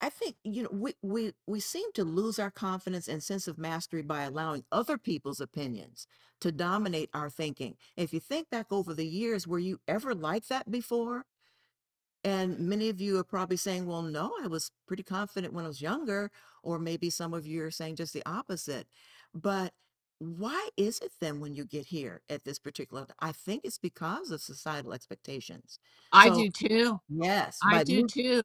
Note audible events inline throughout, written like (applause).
I think, you know, we we we seem to lose our confidence and sense of mastery by allowing other people's opinions to dominate our thinking. If you think back over the years, were you ever like that before? And many of you are probably saying, well, no, I was pretty confident when I was younger, or maybe some of you are saying just the opposite. But why is it then when you get here at this particular, I think it's because of societal expectations. I So, do too. yes, I by do too.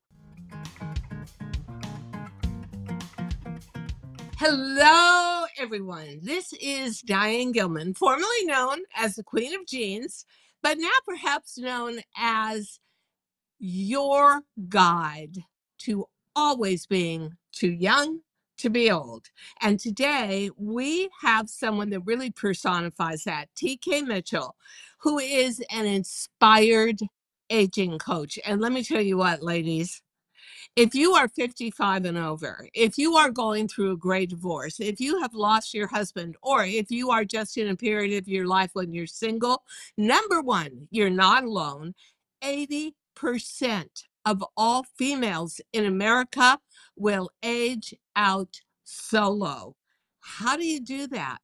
Hello, everyone. This is Diane Gilman, formerly known as the Queen of Jeans, but now perhaps known as your guide to always being too young to be old. And today we have someone that really personifies that TK Mitchell, who is an inspired aging coach. And let me tell you what, ladies, if you are 55 and over, if you are going through a great divorce, if you have lost your husband, or if you are just in a period of your life when you're single, number one, you're not alone. 80% of all females in America will age out solo. How do you do that?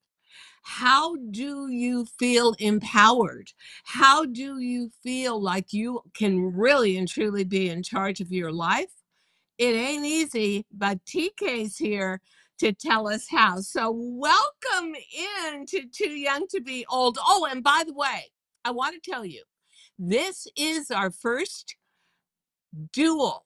How do you feel empowered? How do you feel like you can really and truly be in charge of your life? It ain't easy, but TK's here to tell us how. So, welcome in to Too Young to Be Old. Oh, and by the way, I want to tell you, this is our first dual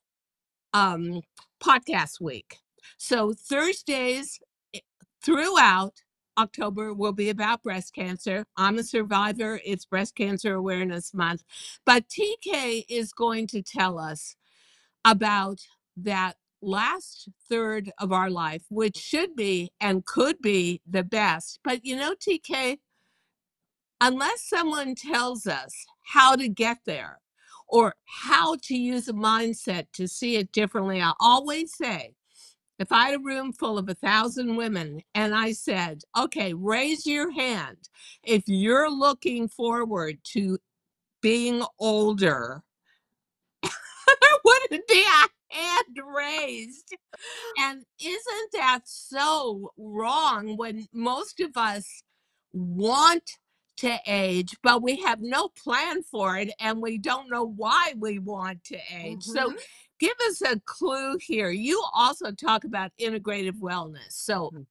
um, podcast week. So, Thursdays eh, throughout October will be about breast cancer. I'm a survivor. It's Breast Cancer Awareness Month. But TK is going to tell us about that last third of our life, which should be and could be the best. But you know, TK, unless someone tells us how to get there or how to use a mindset to see it differently, I always say, if I had a room full of a thousand women and I said, okay, raise your hand if you're looking forward to being older, (laughs) there wouldn't be a hand raised. And isn't that so wrong when most of us want to age, but we have no plan for it and we don't know why we want to age? So, mhm, give us a clue here. You also talk about integrative wellness. So, mhm.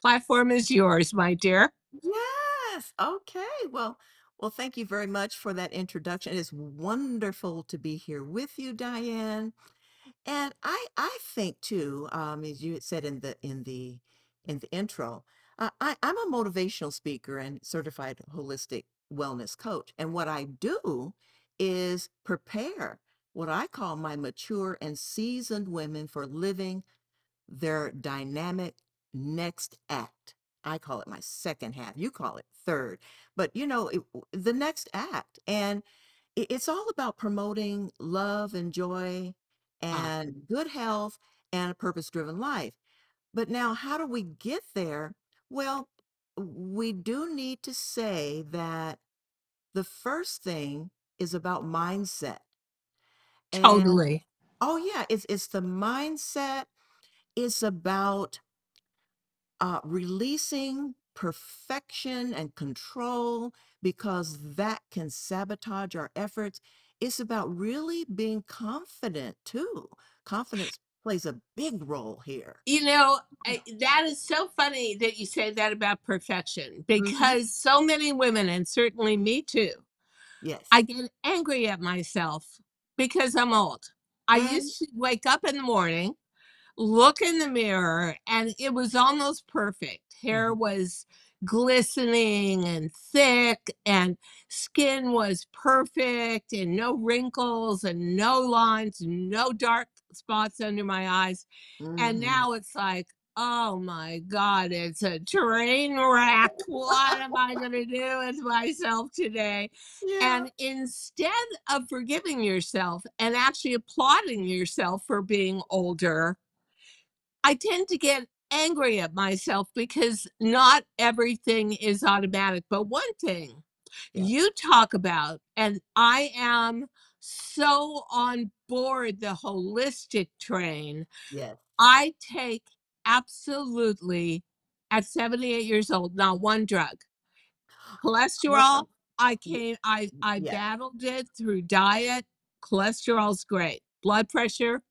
platform is yours, my dear. Yes. Okay. Well, well, thank you very much for that introduction. It is wonderful to be here with you, Diane. And I I think too, um, as you had said in the in the in the intro, uh, I, I'm a motivational speaker and certified holistic wellness coach. And what I do is prepare what I call my mature and seasoned women for living their dynamic next act. I call it my second half. You call it third. But you know, it, the next act. And it- it's all about promoting love and joy Ah, and good health and a purpose driven life. But now, how do we get there? Well, we do need to say that the first thing is about mindset. And totally. oh yeah, it's it's the mindset. It's about uh, releasing perfection and control because that can sabotage our efforts. It's about really being confident too. Confidence plays a big role here. You know, I, that is so funny that you say that about perfection hmm because so many women, and certainly me too, Yes. I get angry at myself because I'm old. I hmm used to wake up in the morning, look in the mirror, and it was almost perfect. Hair hmm was glistening and thick, and skin was perfect, and no wrinkles, and no lines, no dark spots under my eyes. And hmm now it's like, oh my God, it's a train wreck. (laughs) What am I going to do with myself today? Yeah. And instead of forgiving yourself and actually applauding yourself for being older, I tend to get angry at myself because not everything is automatic. But one thing Yes. you talk about, and I am so on board the holistic train. Yes. I take absolutely, at 78 years old, not one drug. Cholesterol, I came I yes. battled it through diet. Cholesterol's great. Blood pressure,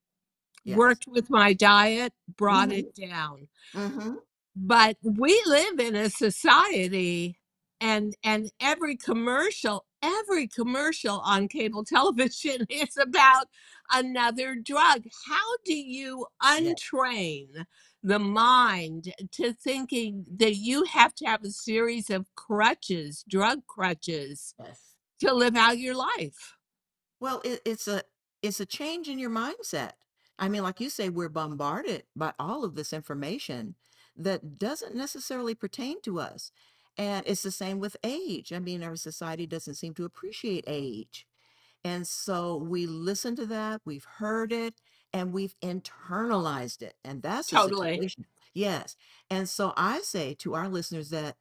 Yes. worked with my diet, brought Mhm. it down. Mhm. But we live in a society and and every commercial every commercial on cable television (laughs) is about another drug. How do you Yes. untrain the mind to thinking that you have to have a series of crutches, drug crutches, Yes. to live out your life? Well, it it's a it's a change in your mindset. I mean, like you say, we're bombarded by all of this information that doesn't necessarily pertain to us, and it's the same with age. I mean, our society doesn't seem to appreciate age, and so we listen to that, we've heard it, and we've internalized it, and that's the Totally. situation. Yes, and so I say to our listeners that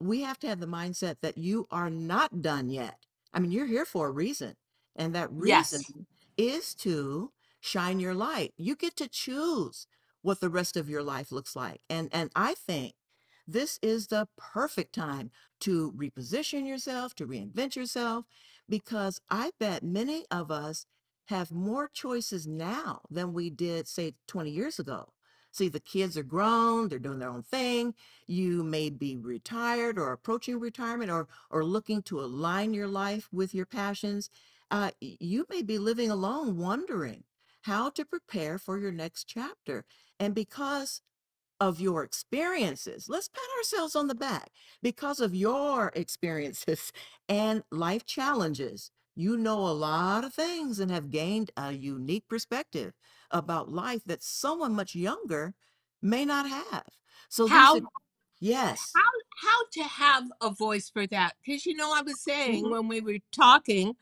we have to have the mindset that you are not done yet. I mean, you're here for a reason, and that reason Yes. is to shine your light. You get to choose what the rest of your life looks like, and and I think this is the perfect time to reposition yourself, to reinvent yourself, because I bet many of us have more choices now than we did, say, 20 years ago. See, the kids are grown, they're doing their own thing. You may be retired or approaching retirement or or looking to align your life with your passions. Uh, you may be living alone, wondering how to prepare for your next chapter. And because of your experiences. Let's pat ourselves on the back. Because of your (laughs) experiences and life challenges, you know a lot of things and have gained a unique perspective about life that someone much younger may not have. So How are, yes. how how to have a voice for that? Because, you know, I was saying Mhm. when we were talking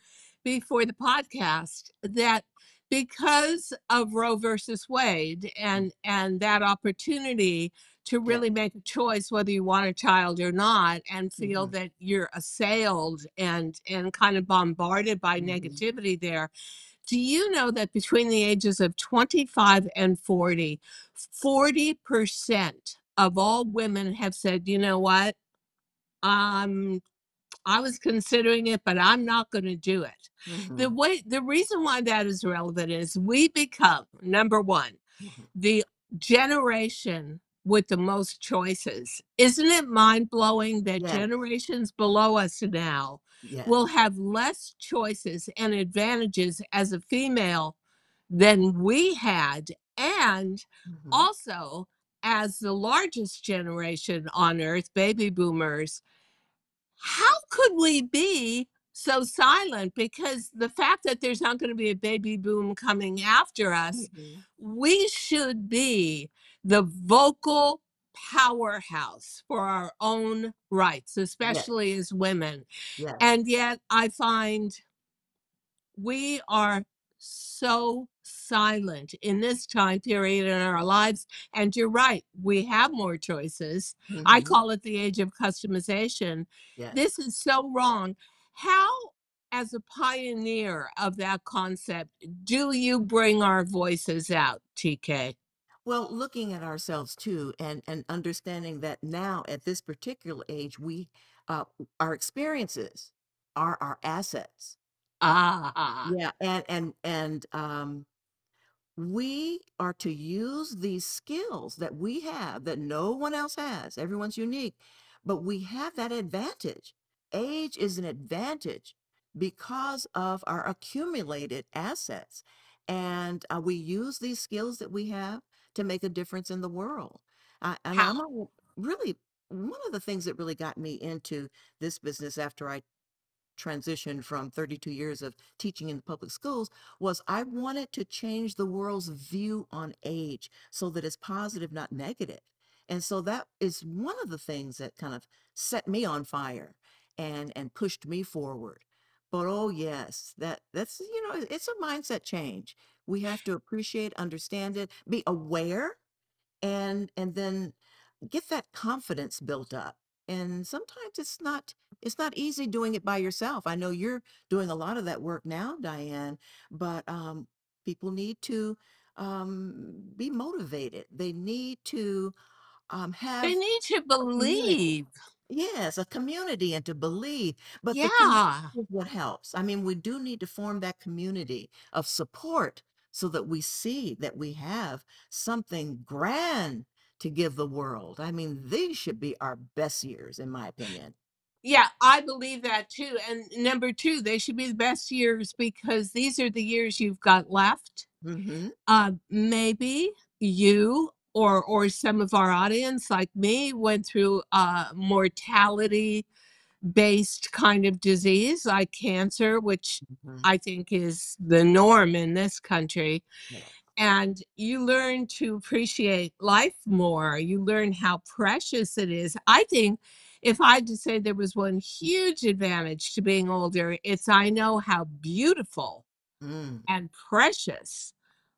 before the podcast that because of Roe versus Wade Mm, and and that opportunity to really make a choice whether you want a child or not and feel hmm that you're assailed and and kind of bombarded by hmm negativity there. Do you know that between the ages of 25 and 40, 40% of all women have said, "You know what? Um, I was considering it, but I'm not gonna do it." The hmm way the reason why that is relevant is we become, number 1, hmm the generation with the most choices. Isn't it mind-blowing that Yes. generations below us now Yes. will have less choices and advantages as a female than we had, and hmm also as the largest generation on earth, baby boomers, how could we be so silent? Because the fact that there's not gonna be a baby boom coming after us, hmm we should be the vocal powerhouse for our own rights, Yes. especially as women. Yes. And yet I find we are so silent in this time period in our lives. And you're right, we have more choices. I hmm call it the age of customization. Yes. This is so wrong. How, as a pioneer of that concept, do you bring our voices out, TK? Well, looking at ourselves too and and understanding that now at this particular age, we uh our experiences are our assets. Ah, Yeah, and and and um we are to use these skills that we have that no one else has. Everyone's unique, but we have that advantage. Age is an advantage because of our accumulated assets. And uh, we use these skills that we have to make a difference in the world. I, and how I'm a, really one of the things that really got me into this business after I transition from 32 years of teaching in the public schools was I wanted to change the world's view on age so that it's positive, not negative. And so that is one of the things that kind of set me on fire and and pushed me forward. But oh yes, that that's you know, it's a mindset change. We have to appreciate, understand it, be aware and and then get that confidence built up. And sometimes it's not it's not easy doing it by yourself. I know you're doing a lot of that work now, Diane, but um, people need to um, be motivated. They need to um, have They need to community. believe. Yes, a community and to believe, but the community Yeah. is what helps. I mean, we do need to form that community of support so that we see that we have something grand to give the world. I mean, these should be our best years, in my opinion. Yeah, I believe that too. And number 2, they should be the best years because these are the years you've got left. hmm Uh, maybe you or or some of our audience, like me, went through a mortality-based kind of disease like cancer, which hmm I think is the norm in this country. Yeah. And you learn to appreciate life more. You learn how precious it is. I think if I had to say there was one huge advantage to being older, it's I know how beautiful Mm. and precious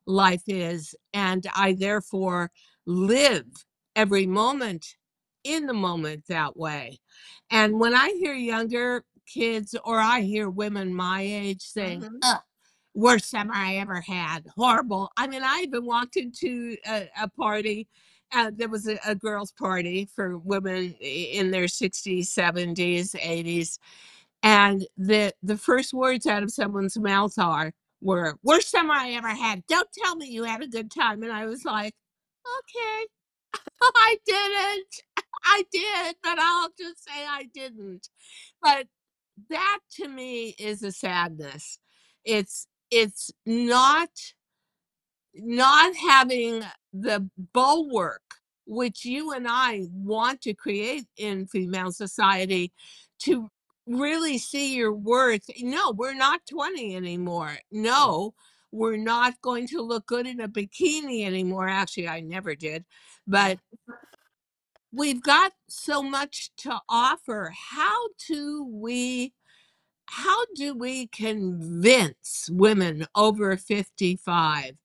life is, and I therefore live every moment in the moment that way. And when I hear younger kids or I hear women my age saying, hmm worst summer I ever had, horrible." I mean, I even walked into a, a party. Uh, there was a, a girls' party for women in their 60s, 70s, 80s, and the the first words out of someone's mouth are were worst summer I ever had. Don't tell me you had a good time. And I was like, okay, (laughs) I didn't. I did, but I'll just say I didn't. But that to me is a sadness. It's it's not not having the bulwark which you and I want to create in female society to really see your worth. No, we're not 20 anymore. No, we're not going to look good in a bikini anymore. Actually, I never did. But we've got so much to offer. How do we how do we convince women over 55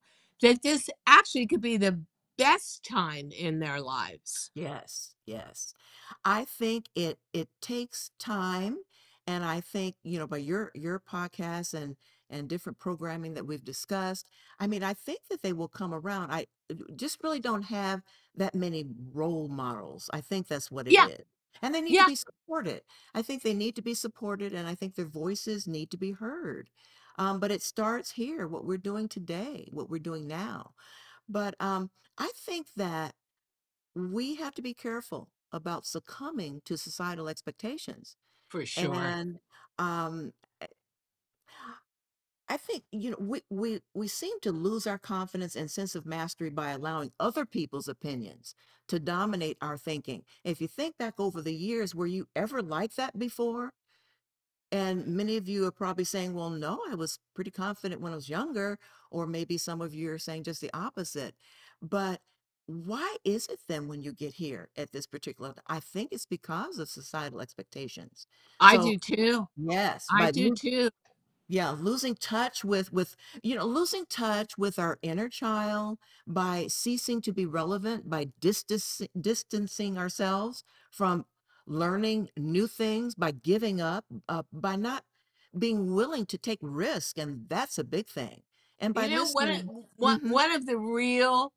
that this actually could be the best time in their lives? Yes, yes. I think it it takes time, and I think, you know, by your your podcast and and different programming that we've discussed, I mean, I think that they will come around. I just really don't have that many role models. I think that's what it Yeah, is. And they need to be supported. I think they need to be supported, and I think their voices need to be heard. Um, but it starts here, what we're doing today, what we're doing now. But um, I think that we have to be careful about succumbing to societal expectations. for sure. And um, I think, you know, we, we, we seem to lose our confidence and sense of mastery by allowing other people's opinions to dominate our thinking. If you think back over the years, were you ever like that before? And many of you are probably saying, well, no, I was pretty confident when I was younger, or maybe some of you are saying just the opposite. But why is it then when you get here at this particular, I think it's because of societal expectations. I So do too. yes, I do lo- too. yeah, losing touch with with you know, losing touch with our inner child by ceasing to be relevant, by distancing ourselves from learning new things, by giving up, uh, by not being willing to take risk, and that's a big thing. And by You know, one of one Mhm, one of the real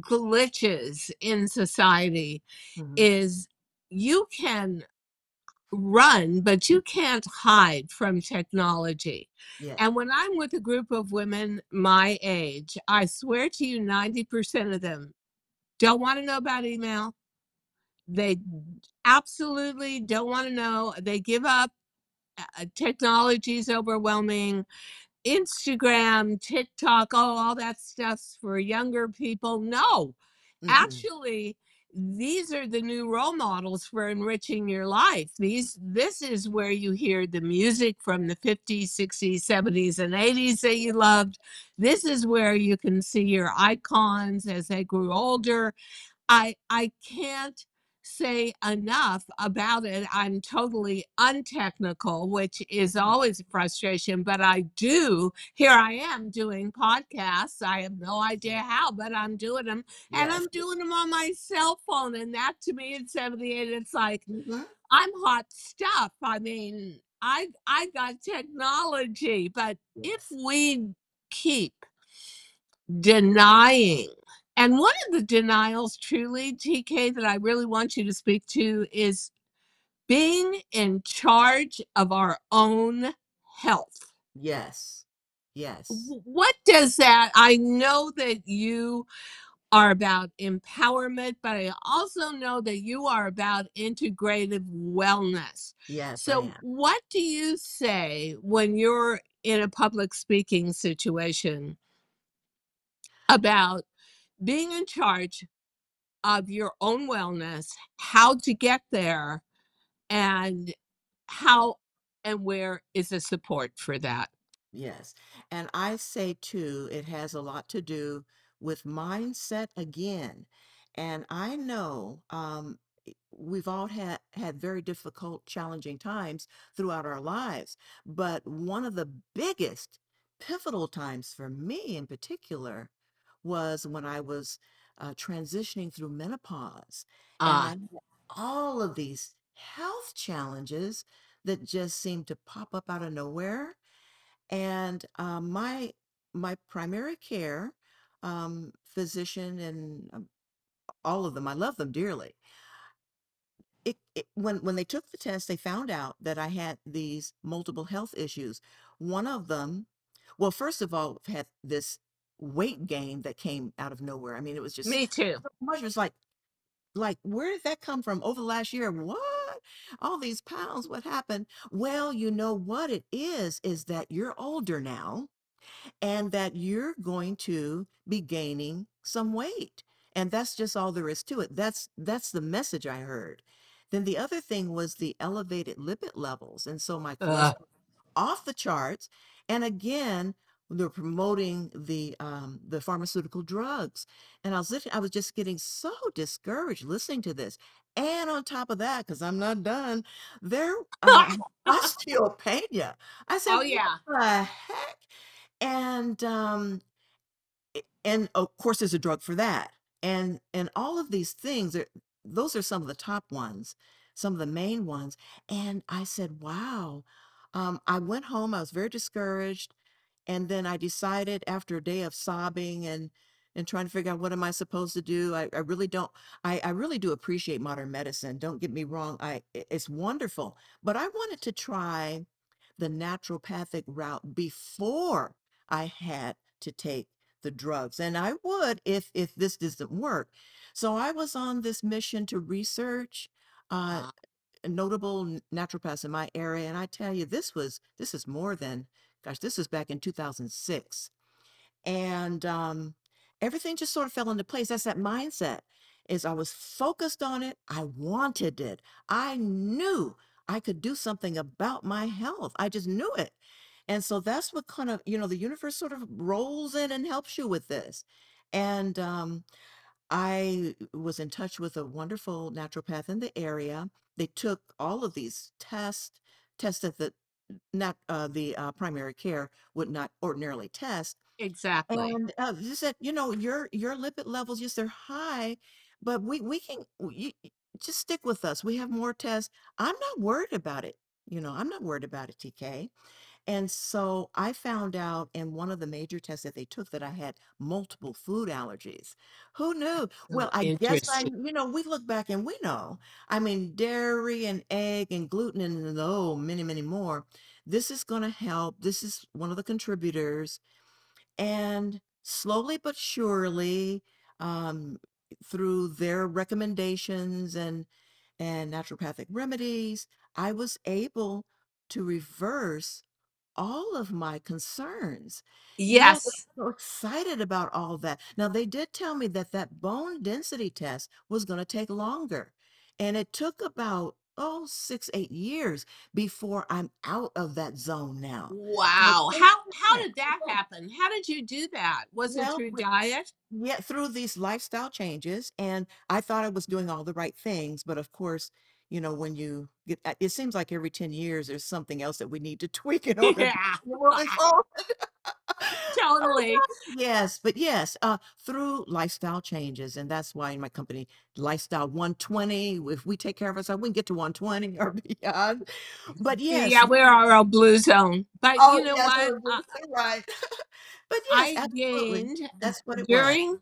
glitches in society mhm, is you can run, but you can't hide from technology. yeah, And when I'm with a group of women my age, I swear to you, 90% of them don't want to know about email. They absolutely don't want to know. They give up. Uh, technology is overwhelming. Instagram, TikTok, oh, all that stuff's for younger people. No, mhm, actually, these are the new role models for enriching your life. These this is where you hear the music from the 50s, 60s, 70s, and 80s that you loved. This is where you can see your icons as they grew older. I I can't say enough about it. I'm totally untechnical, which is mhm, always a frustration, but I do. Here I am doing podcasts. I have no idea how, but I'm doing them and I'm doing them on my cell phone. And that to me at 78, it's like, mhm, I'm hot stuff. I mean, I I got technology, but if we keep denying and one of the denials truly, TK, that I really want you to speak to is being in charge of our own health. Yes. Yes. What does that? I know that you are about empowerment, but I also know that you are about integrative wellness. Yes, So, what do you say when you're in a public speaking situation about being in charge of your own wellness, how to get there, and how and where is the support for that? Yes. And I say too, it has a lot to do with mindset again. And I know um, we've all had had very difficult, challenging times throughout our lives. But one of the biggest pivotal times for me in particular was when I was uh, transitioning through menopause. And I Ah, had all of these health challenges that just seemed to pop up out of nowhere and um, my my primary care um, physician and um, all of them, I love them dearly. It, it when when they took the test, they found out that I had these multiple health issues. One of them, well, first of all, had this weight gain that came out of nowhere. I mean, it was just me too. so much. It was like like where did that come from over the last year? What? All these pounds? What happened? Well, you know what it is, is that you're older now and that you're going to be gaining some weight. And that's just all there is to it. That's that's the message I heard. Then the other thing was the elevated lipid levels. And so my cholesterol off the charts. And again, they're promoting the um, the pharmaceutical drugs. And I was lit- I was just getting so discouraged listening to this. And on top of that, because I'm not done, there uh, (laughs) osteopenia. I said, oh what yeah. the heck? And um, and of course there's a drug for that. And and all of these things are those are some of the top ones, some of the main ones. And I said, wow. Um, I went home, I was very discouraged, and then I decided after a day of sobbing and and trying to figure out what am I supposed to do. I, I really don't I, I really do appreciate modern medicine. Don't get me wrong. I it's wonderful. But I wanted to try the naturopathic route before I had to take the drugs. And I would if if this doesn't work. So I was on this mission to research uh notable naturopaths in my area. And I tell you, this was this is more than gosh, this was back in 2006 and um, everything just sort of fell into place. That's that mindset. Is I was focused on it. I wanted it. I knew I could do something about my health. I just knew it. And so that's what kind of, you know, the universe sort of rolls in and helps you with this. And um, I was in touch with a wonderful naturopath in the area. They took all of these tests, tests that the not uh, the uh, primary care would not ordinarily test exactly. and, uh, you said, you know, your your lipid levels, yes, they're high, but we we can you, just stick with us. We have more tests. I'm not worried about it. You know, I'm not worried about it, TK. And so I found out in one of the major tests that they took that I had multiple food allergies. Who knew? Well, I guess I, interesting. you know, we look back and we know. I mean, dairy and egg and gluten and oh, many, many more. This is going to help. This is one of the contributors and slowly but surely, um, through their recommendations and and naturopathic remedies, I was able to reverse all of my concerns. Yes. so excited about all that. Now, they did tell me that that bone density test was going to take longer, and it took about oh six, eight years before I'm out of that zone now. Wow. How how did that happen? How did you do that? Was it Well, through we diet? yeah, through these lifestyle changes, and I thought I was doing all the right things, but of course, you know, when you get, uh, it seems like every 10 years there's something else that we need to (laughs) tweak in (laughs) order to Yeah, continue moving (laughs) forward. Oh totally. yes, but yes, uh, through lifestyle changes, and that's why in my company, Lifestyle 120, if we take care of ourselves, we can get to 120 or beyond. But yes, Yeah, we're our own blue zone. But oh you know yes, what? I, right. But yes, I absolutely. gained That's what it was. during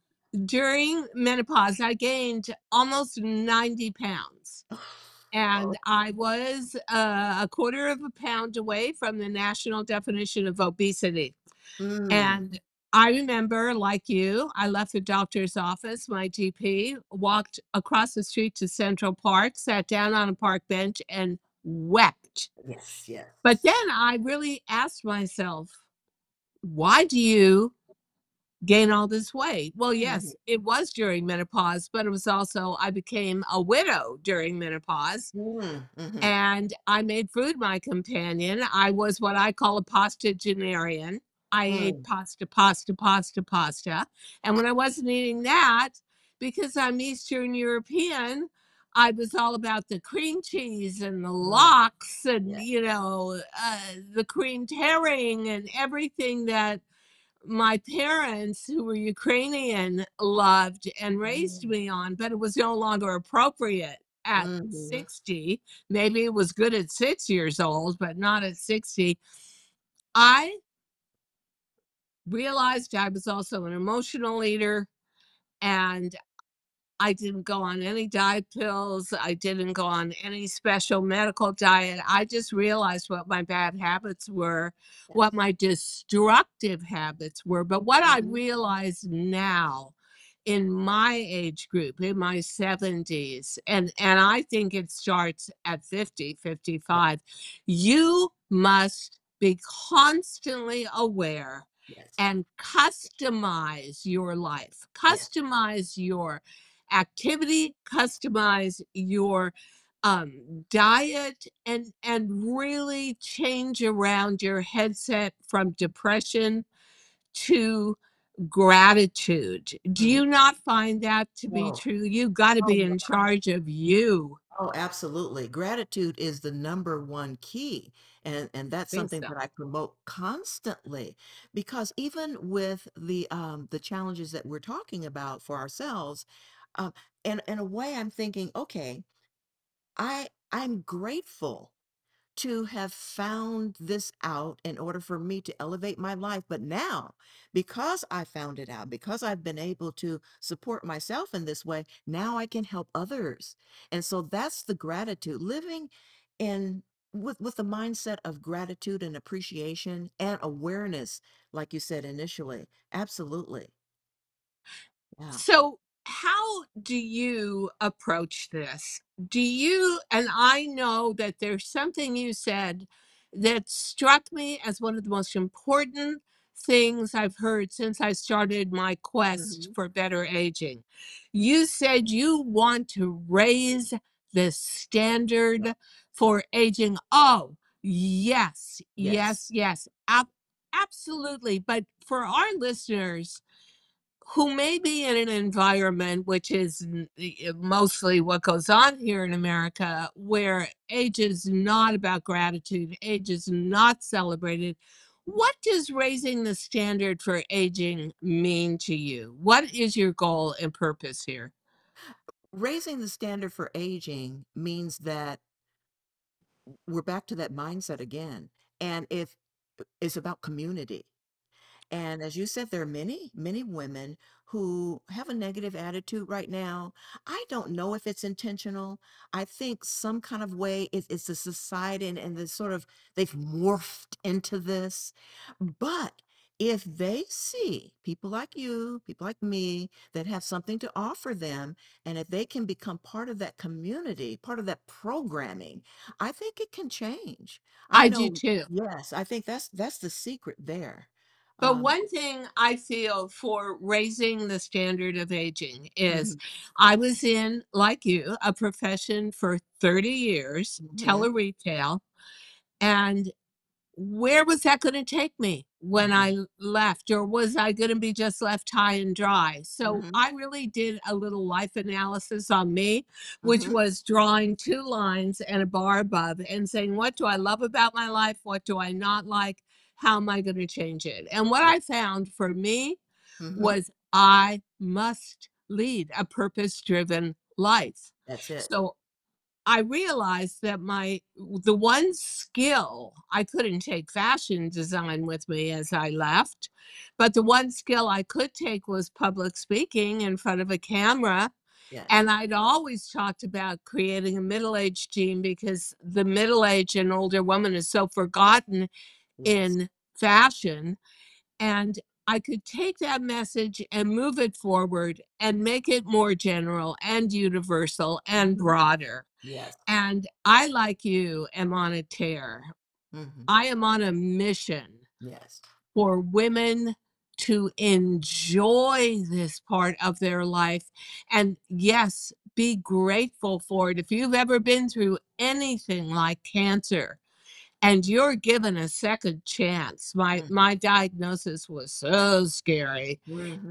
during menopause, I gained almost 90 pounds. (gasps) And I was uh, a quarter of a pound away from the national definition of obesity. mm, And I remember, like you, I left the doctor's office, my GP, walked across the street to Central Park, sat down on a park bench, and wept. yes, yes. But then I really asked myself, why do you gain all this weight? Well, yes, it was during menopause, but it was also, I became a widow during menopause. mm, mhm, And I made food my companion. I was what I call a pastagenarian. I ate mm, pasta, pasta, pasta, pasta. And when I wasn't eating that, because I'm Eastern European, I was all about the cream cheese and the mm, lox and, yeah, you know, uh, the creamed herring and everything that my parents, who were Ukrainian, loved and raised mm, me on, but it was no longer appropriate at mhm, 60. Maybe it was good at 6 years old, but not at 60. I realized I was also an emotional leader and I didn't go on any diet pills. I didn't go on any special medical diet. I just realized what my bad habits were, what my destructive habits were. But what I mhm, realize now in my age group, in my 70s, and, and I think it starts at 50, 55, you must be constantly aware yes, and customize your life, yes, customize your activity, customize your um, diet, and and really change around your headset from depression to gratitude. Do mhm, you not find that to be oh, true? You got to oh, be in charge of you. Oh, absolutely. Gratitude is the number one key. And and that's think something so. that I promote constantly because even with the um the challenges that we're talking about for ourselves, um and in a way I'm thinking, okay, I I'm grateful to have found this out in order for me to elevate my life. But now, because I found it out, because I've been able to support myself in this way, now I can help others. And so that's the gratitude, living in with with the mindset of gratitude and appreciation and awareness, like you said initially. Absolutely. Yeah. So, how do you approach this? Do you, and I know that there's something you said that struck me as one of the most important things I've heard since I started my quest hmm for better aging. You said you want to raise the standard for aging. Oh, yes, Yes. yes, yes, ab- absolutely. But for our listeners, who may be in an environment which is mostly what goes on here in America, where age is not about gratitude, age is not celebrated. What does raising the standard for aging mean to you? What is your goal and purpose here? Raising the standard for aging means that we're back to that mindset again. And if uh, it's about community. And as you said, there are many, many women who have a negative attitude right now. I don't know if it's intentional. I think some kind of way it, it's a society and, and the sort of they've morphed into this. But if they see people like you, people like me that have something to offer them, and if they can become part of that community, part of that programming, I think it can change. I I do too. yes, I think that's that's the secret there. But Um, one thing I feel for raising the standard of aging is mhm, I was in, like you, a profession for 30 years, mhm, teleretail, and where was that gonna take me when Mhm. I left, or was I gonna be just left high and dry? So, Mhm. I really did a little life analysis on me, which Mhm. was drawing 2 lines and a bar above and saying, "What do I love about my life? What do I not like? How am I gonna change it?" And what I found for me Mhm. was I must lead a purpose-driven life. That's it. So, I realized that my the one skill I couldn't take fashion design with me as I left, but the one skill I could take was public speaking in front of a camera, Yes. and I'd always talked about creating a middle-aged teen because the middle-aged and older woman is so forgotten Yes. in fashion, and I could take that message and move it forward and make it more general and universal and Mhm. broader. Yes. And I, like you, am on a tear. Mhm. I am on a mission Yes. for women to enjoy this part of their life, and, yes, be grateful for it. If you've ever been through anything like cancer and you're given a second chance my Mhm. my diagnosis was so scary,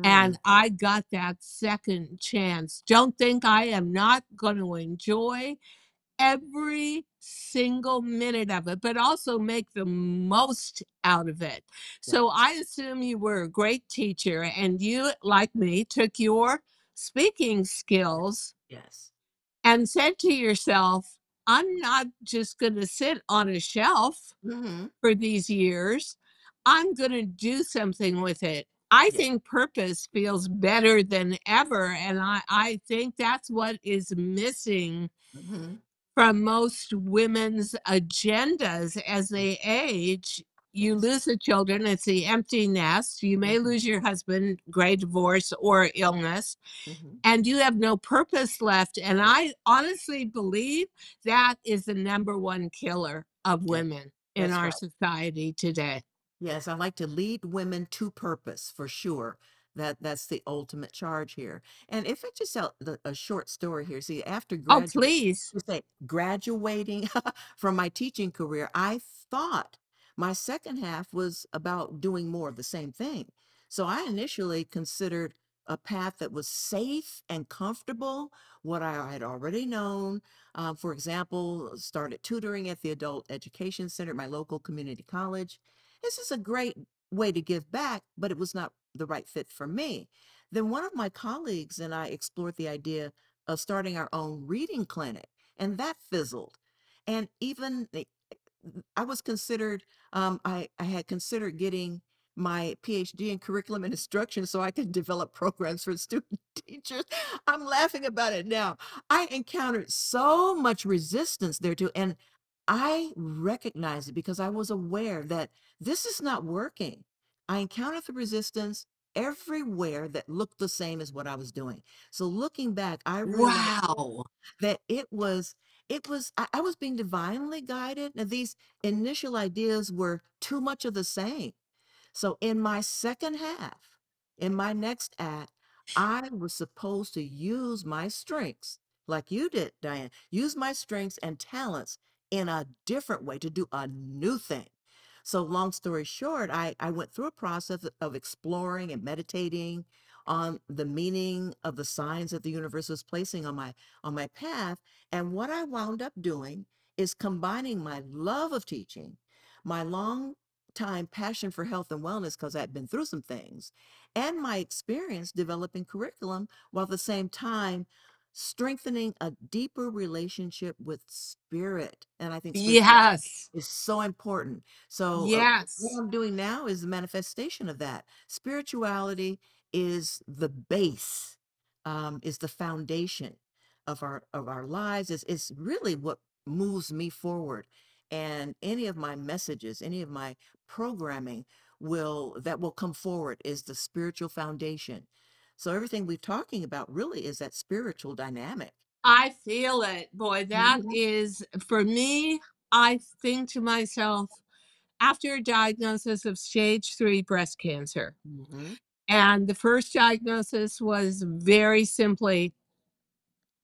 and Mhm. I got that second chance. Don't think I am not gonna enjoy every single minute of it, but also make the most out of it. So, I assume you were a great teacher, and you, like me, took your speaking skills Yes. and said to yourself, "I'm not just gonna sit on a shelf Mhm. for these years. I'm gonna do something with it." I Yeah. think purpose feels better than ever, and I I think that's what is missing Mhm. from most women's agendas as Mm. they age. You lose the children, it's the empty nest, you may Mhm. lose your husband, great divorce or illness, Mhm. and you have no purpose left, and I honestly believe that is the number 1 killer of women in That's our right. society today. Yes, I like to lead women to purpose for sure. That that's the ultimate charge here. And if I just tell the a short story here. See, after Oh, please. say, graduating (laughs) from my teaching career, I thought my second half was about doing more of the same thing. So, I initially considered a path that was safe and comfortable, what I had already known. Um, for example, started tutoring at the adult education center at my local community college. This is a great way to give back, but it was not the right fit for me. Then one of my colleagues and I explored the idea of starting our own reading clinic, and that fizzled. And even the I was considered, um, I I had considered getting my PhD in curriculum and instruction so I could develop programs for (laughs) student teachers. I'm laughing about it now. I encountered so much resistance there too, and I recognized it because I was aware that this is not working. I encountered the resistance everywhere that looked the same as what I was doing. So, looking back, I realized Wow. that it was it was I I was being divinely guided, and these initial ideas were too much of the same. So, in my second half, in my next act, I was supposed to use my strengths, like you did, Diane, use my strengths and talents in a different way to do a new thing. So, long story short, I I went through a process of exploring and meditating on the meaning of the signs that the universe was placing on my on my path, and what I wound up doing is combining my love of teaching, my long time passion for health and wellness because i'd been through some things, and my experience developing curriculum, while at the same time strengthening a deeper relationship with spirit, and I think Yes. is so important. So, uh, what I'm doing now is the manifestation of that. Spirituality is the base, um, is the foundation of our of our lives. Is it's really what moves me forward, and any of my messages, any of my programming will that will come forward is the spiritual foundation. So, everything we're talking about really is that spiritual dynamic. I feel it. Boy, that is for me, I think to myself, after a diagnosis of stage 3 breast cancer, Mhm. And the first diagnosis was very simply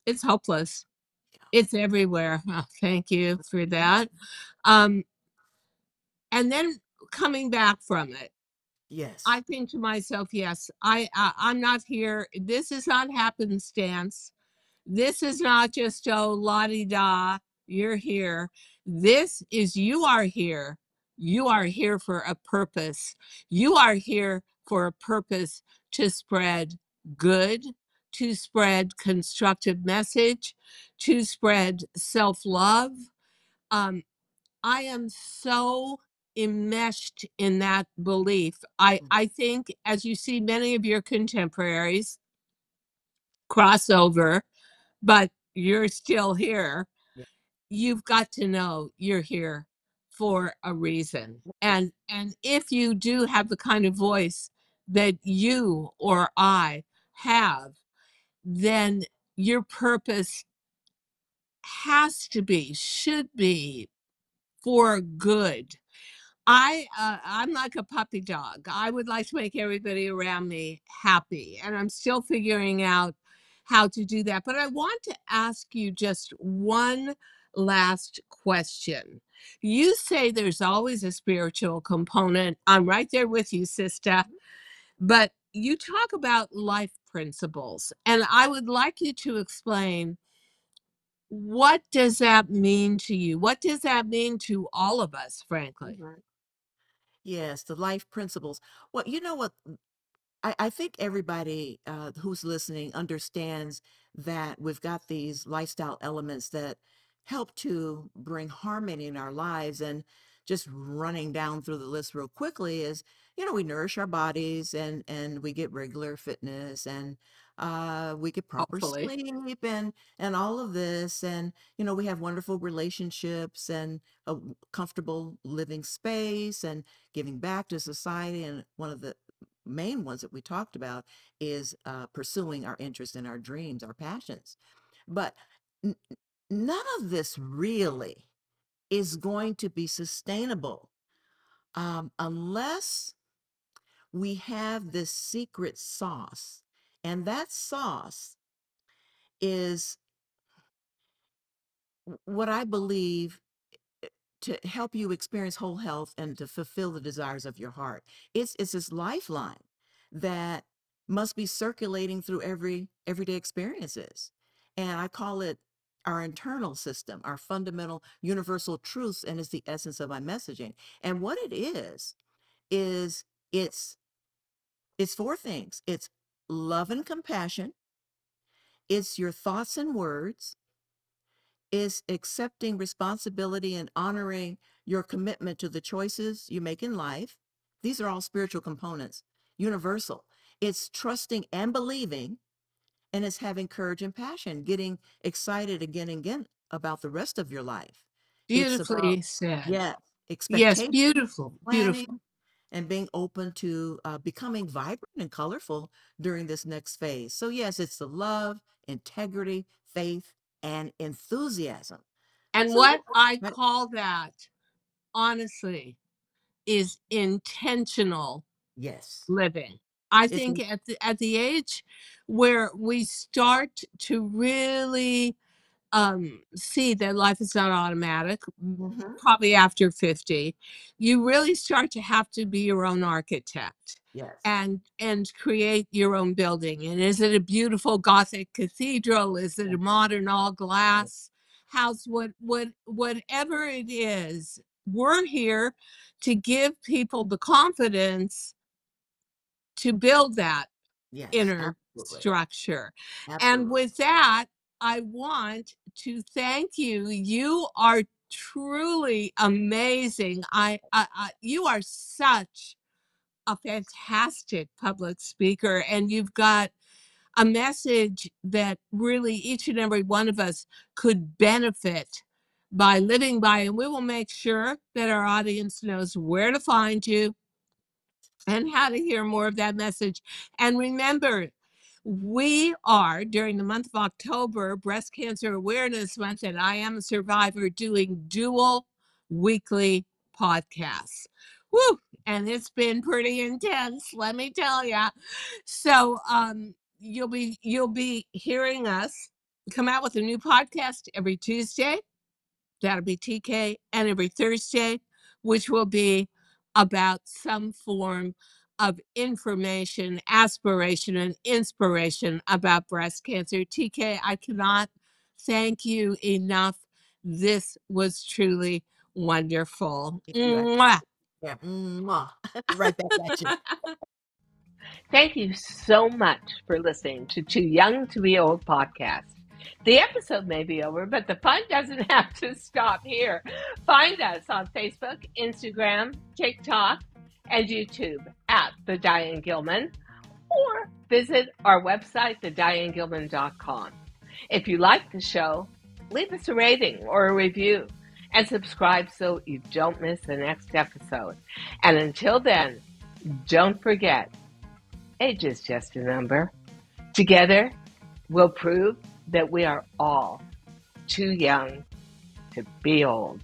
"It's hopeless. It's everywhere." (laughs) Oh, thank you for that. Um and then coming back from it Yes. i think to myself yes i, I i'm not here this is not happenstance this is not just oh la di da you're here this is you are here you are here for a purpose you are here for a purpose to spread good to spread constructive message to spread self-love. Um i am so enmeshed in that belief. I Mm. i think as you see many of your contemporaries cross over but you're still here. Yeah. you've got to know you're here for a reason. And and if you do have the kind of voice that you or i have then your purpose has to be should be for good I uh, I'm like a puppy dog. I would like to make everybody around me happy, and I'm still figuring out how to do that. But I want to ask you just one last question. You say there's always a spiritual component. I'm right there with you, sister. But you talk about life principles, and I would like you to explain what does that mean to you? What does that mean to all of us, frankly? Yes, the life principles. Well, you know what? I, I think everybody uh, who's listening understands that we've got these lifestyle elements that help to bring harmony in our lives. And just running down through the list real quickly is, you know, we nourish our bodies and and we get regular fitness and uh, we get proper Hopefully. sleep and and all of this and you know we have wonderful relationships and a comfortable living space and giving back to society and one of the main ones that we talked about is uh, pursuing our interests and our dreams, our passions. But n- none of this really is going to be sustainable um, unless we have this secret sauce. And that sauce is what I believe to help you experience whole health and to fulfill the desires of your heart. It's it's this lifeline that must be circulating through every everyday experiences. And I call it our internal system, our fundamental universal truths, and it's the essence of my messaging. And what it is, is it's it's four things. It's love and compassion, it's your thoughts and words, is accepting responsibility and honoring your commitment to the choices you make in life. These are all spiritual components, universal. It's trusting and believing, and it's having courage and passion, getting excited again and again about the rest of your life. It's about, Beautifully said. yeah, Yes, beautiful, beautiful. and being open to uh, becoming vibrant and colorful during this next phase. So, yes, it's the love, integrity, faith, and enthusiasm. And So, what I right, call that, honestly, is intentional yes, living. I think at the at the age where we start to really um, see that life is not automatic, m- mhm, probably after 50, you really start to have to be your own architect yes, and and create your own building. And is it a beautiful Gothic cathedral? Is it a modern all yes, glass house? What what whatever it is, we're here to give people the confidence to build that yes, inner absolutely, structure. And with that, I want to thank you. You are truly amazing. I, I, I you are such a fantastic public speaker and you've got a message that really each and every one of us could benefit by living by and we will make sure that our audience knows where to find you and how to hear more of that message. And remember, we are during the month of October, Breast Cancer Awareness Month, and I am a survivor doing dual weekly podcasts. Woo! And it's been pretty intense, let me tell you. So um you'll be you'll be hearing us come out with a new podcast every Tuesday. That'll be TK, and every Thursday which will be about some form of information, aspiration, and inspiration about breast cancer. TK, I cannot thank you enough. This was truly wonderful. Thank you. Mwah. Yeah. Mwah. (laughs) right back at you. Thank you so much for listening to Too Young to Be Old podcast. The episode may be over, but the fun doesn't (laughs) have to stop here. Find us on Facebook, Instagram, TikTok, and YouTube at The Diane Gilman, or visit our website, thedianegilman.com. If you like the show, leave us a rating or a review and subscribe so you don't miss the next episode. And until then, don't forget, age is just a number. Together, we'll prove that we are all too young to be old.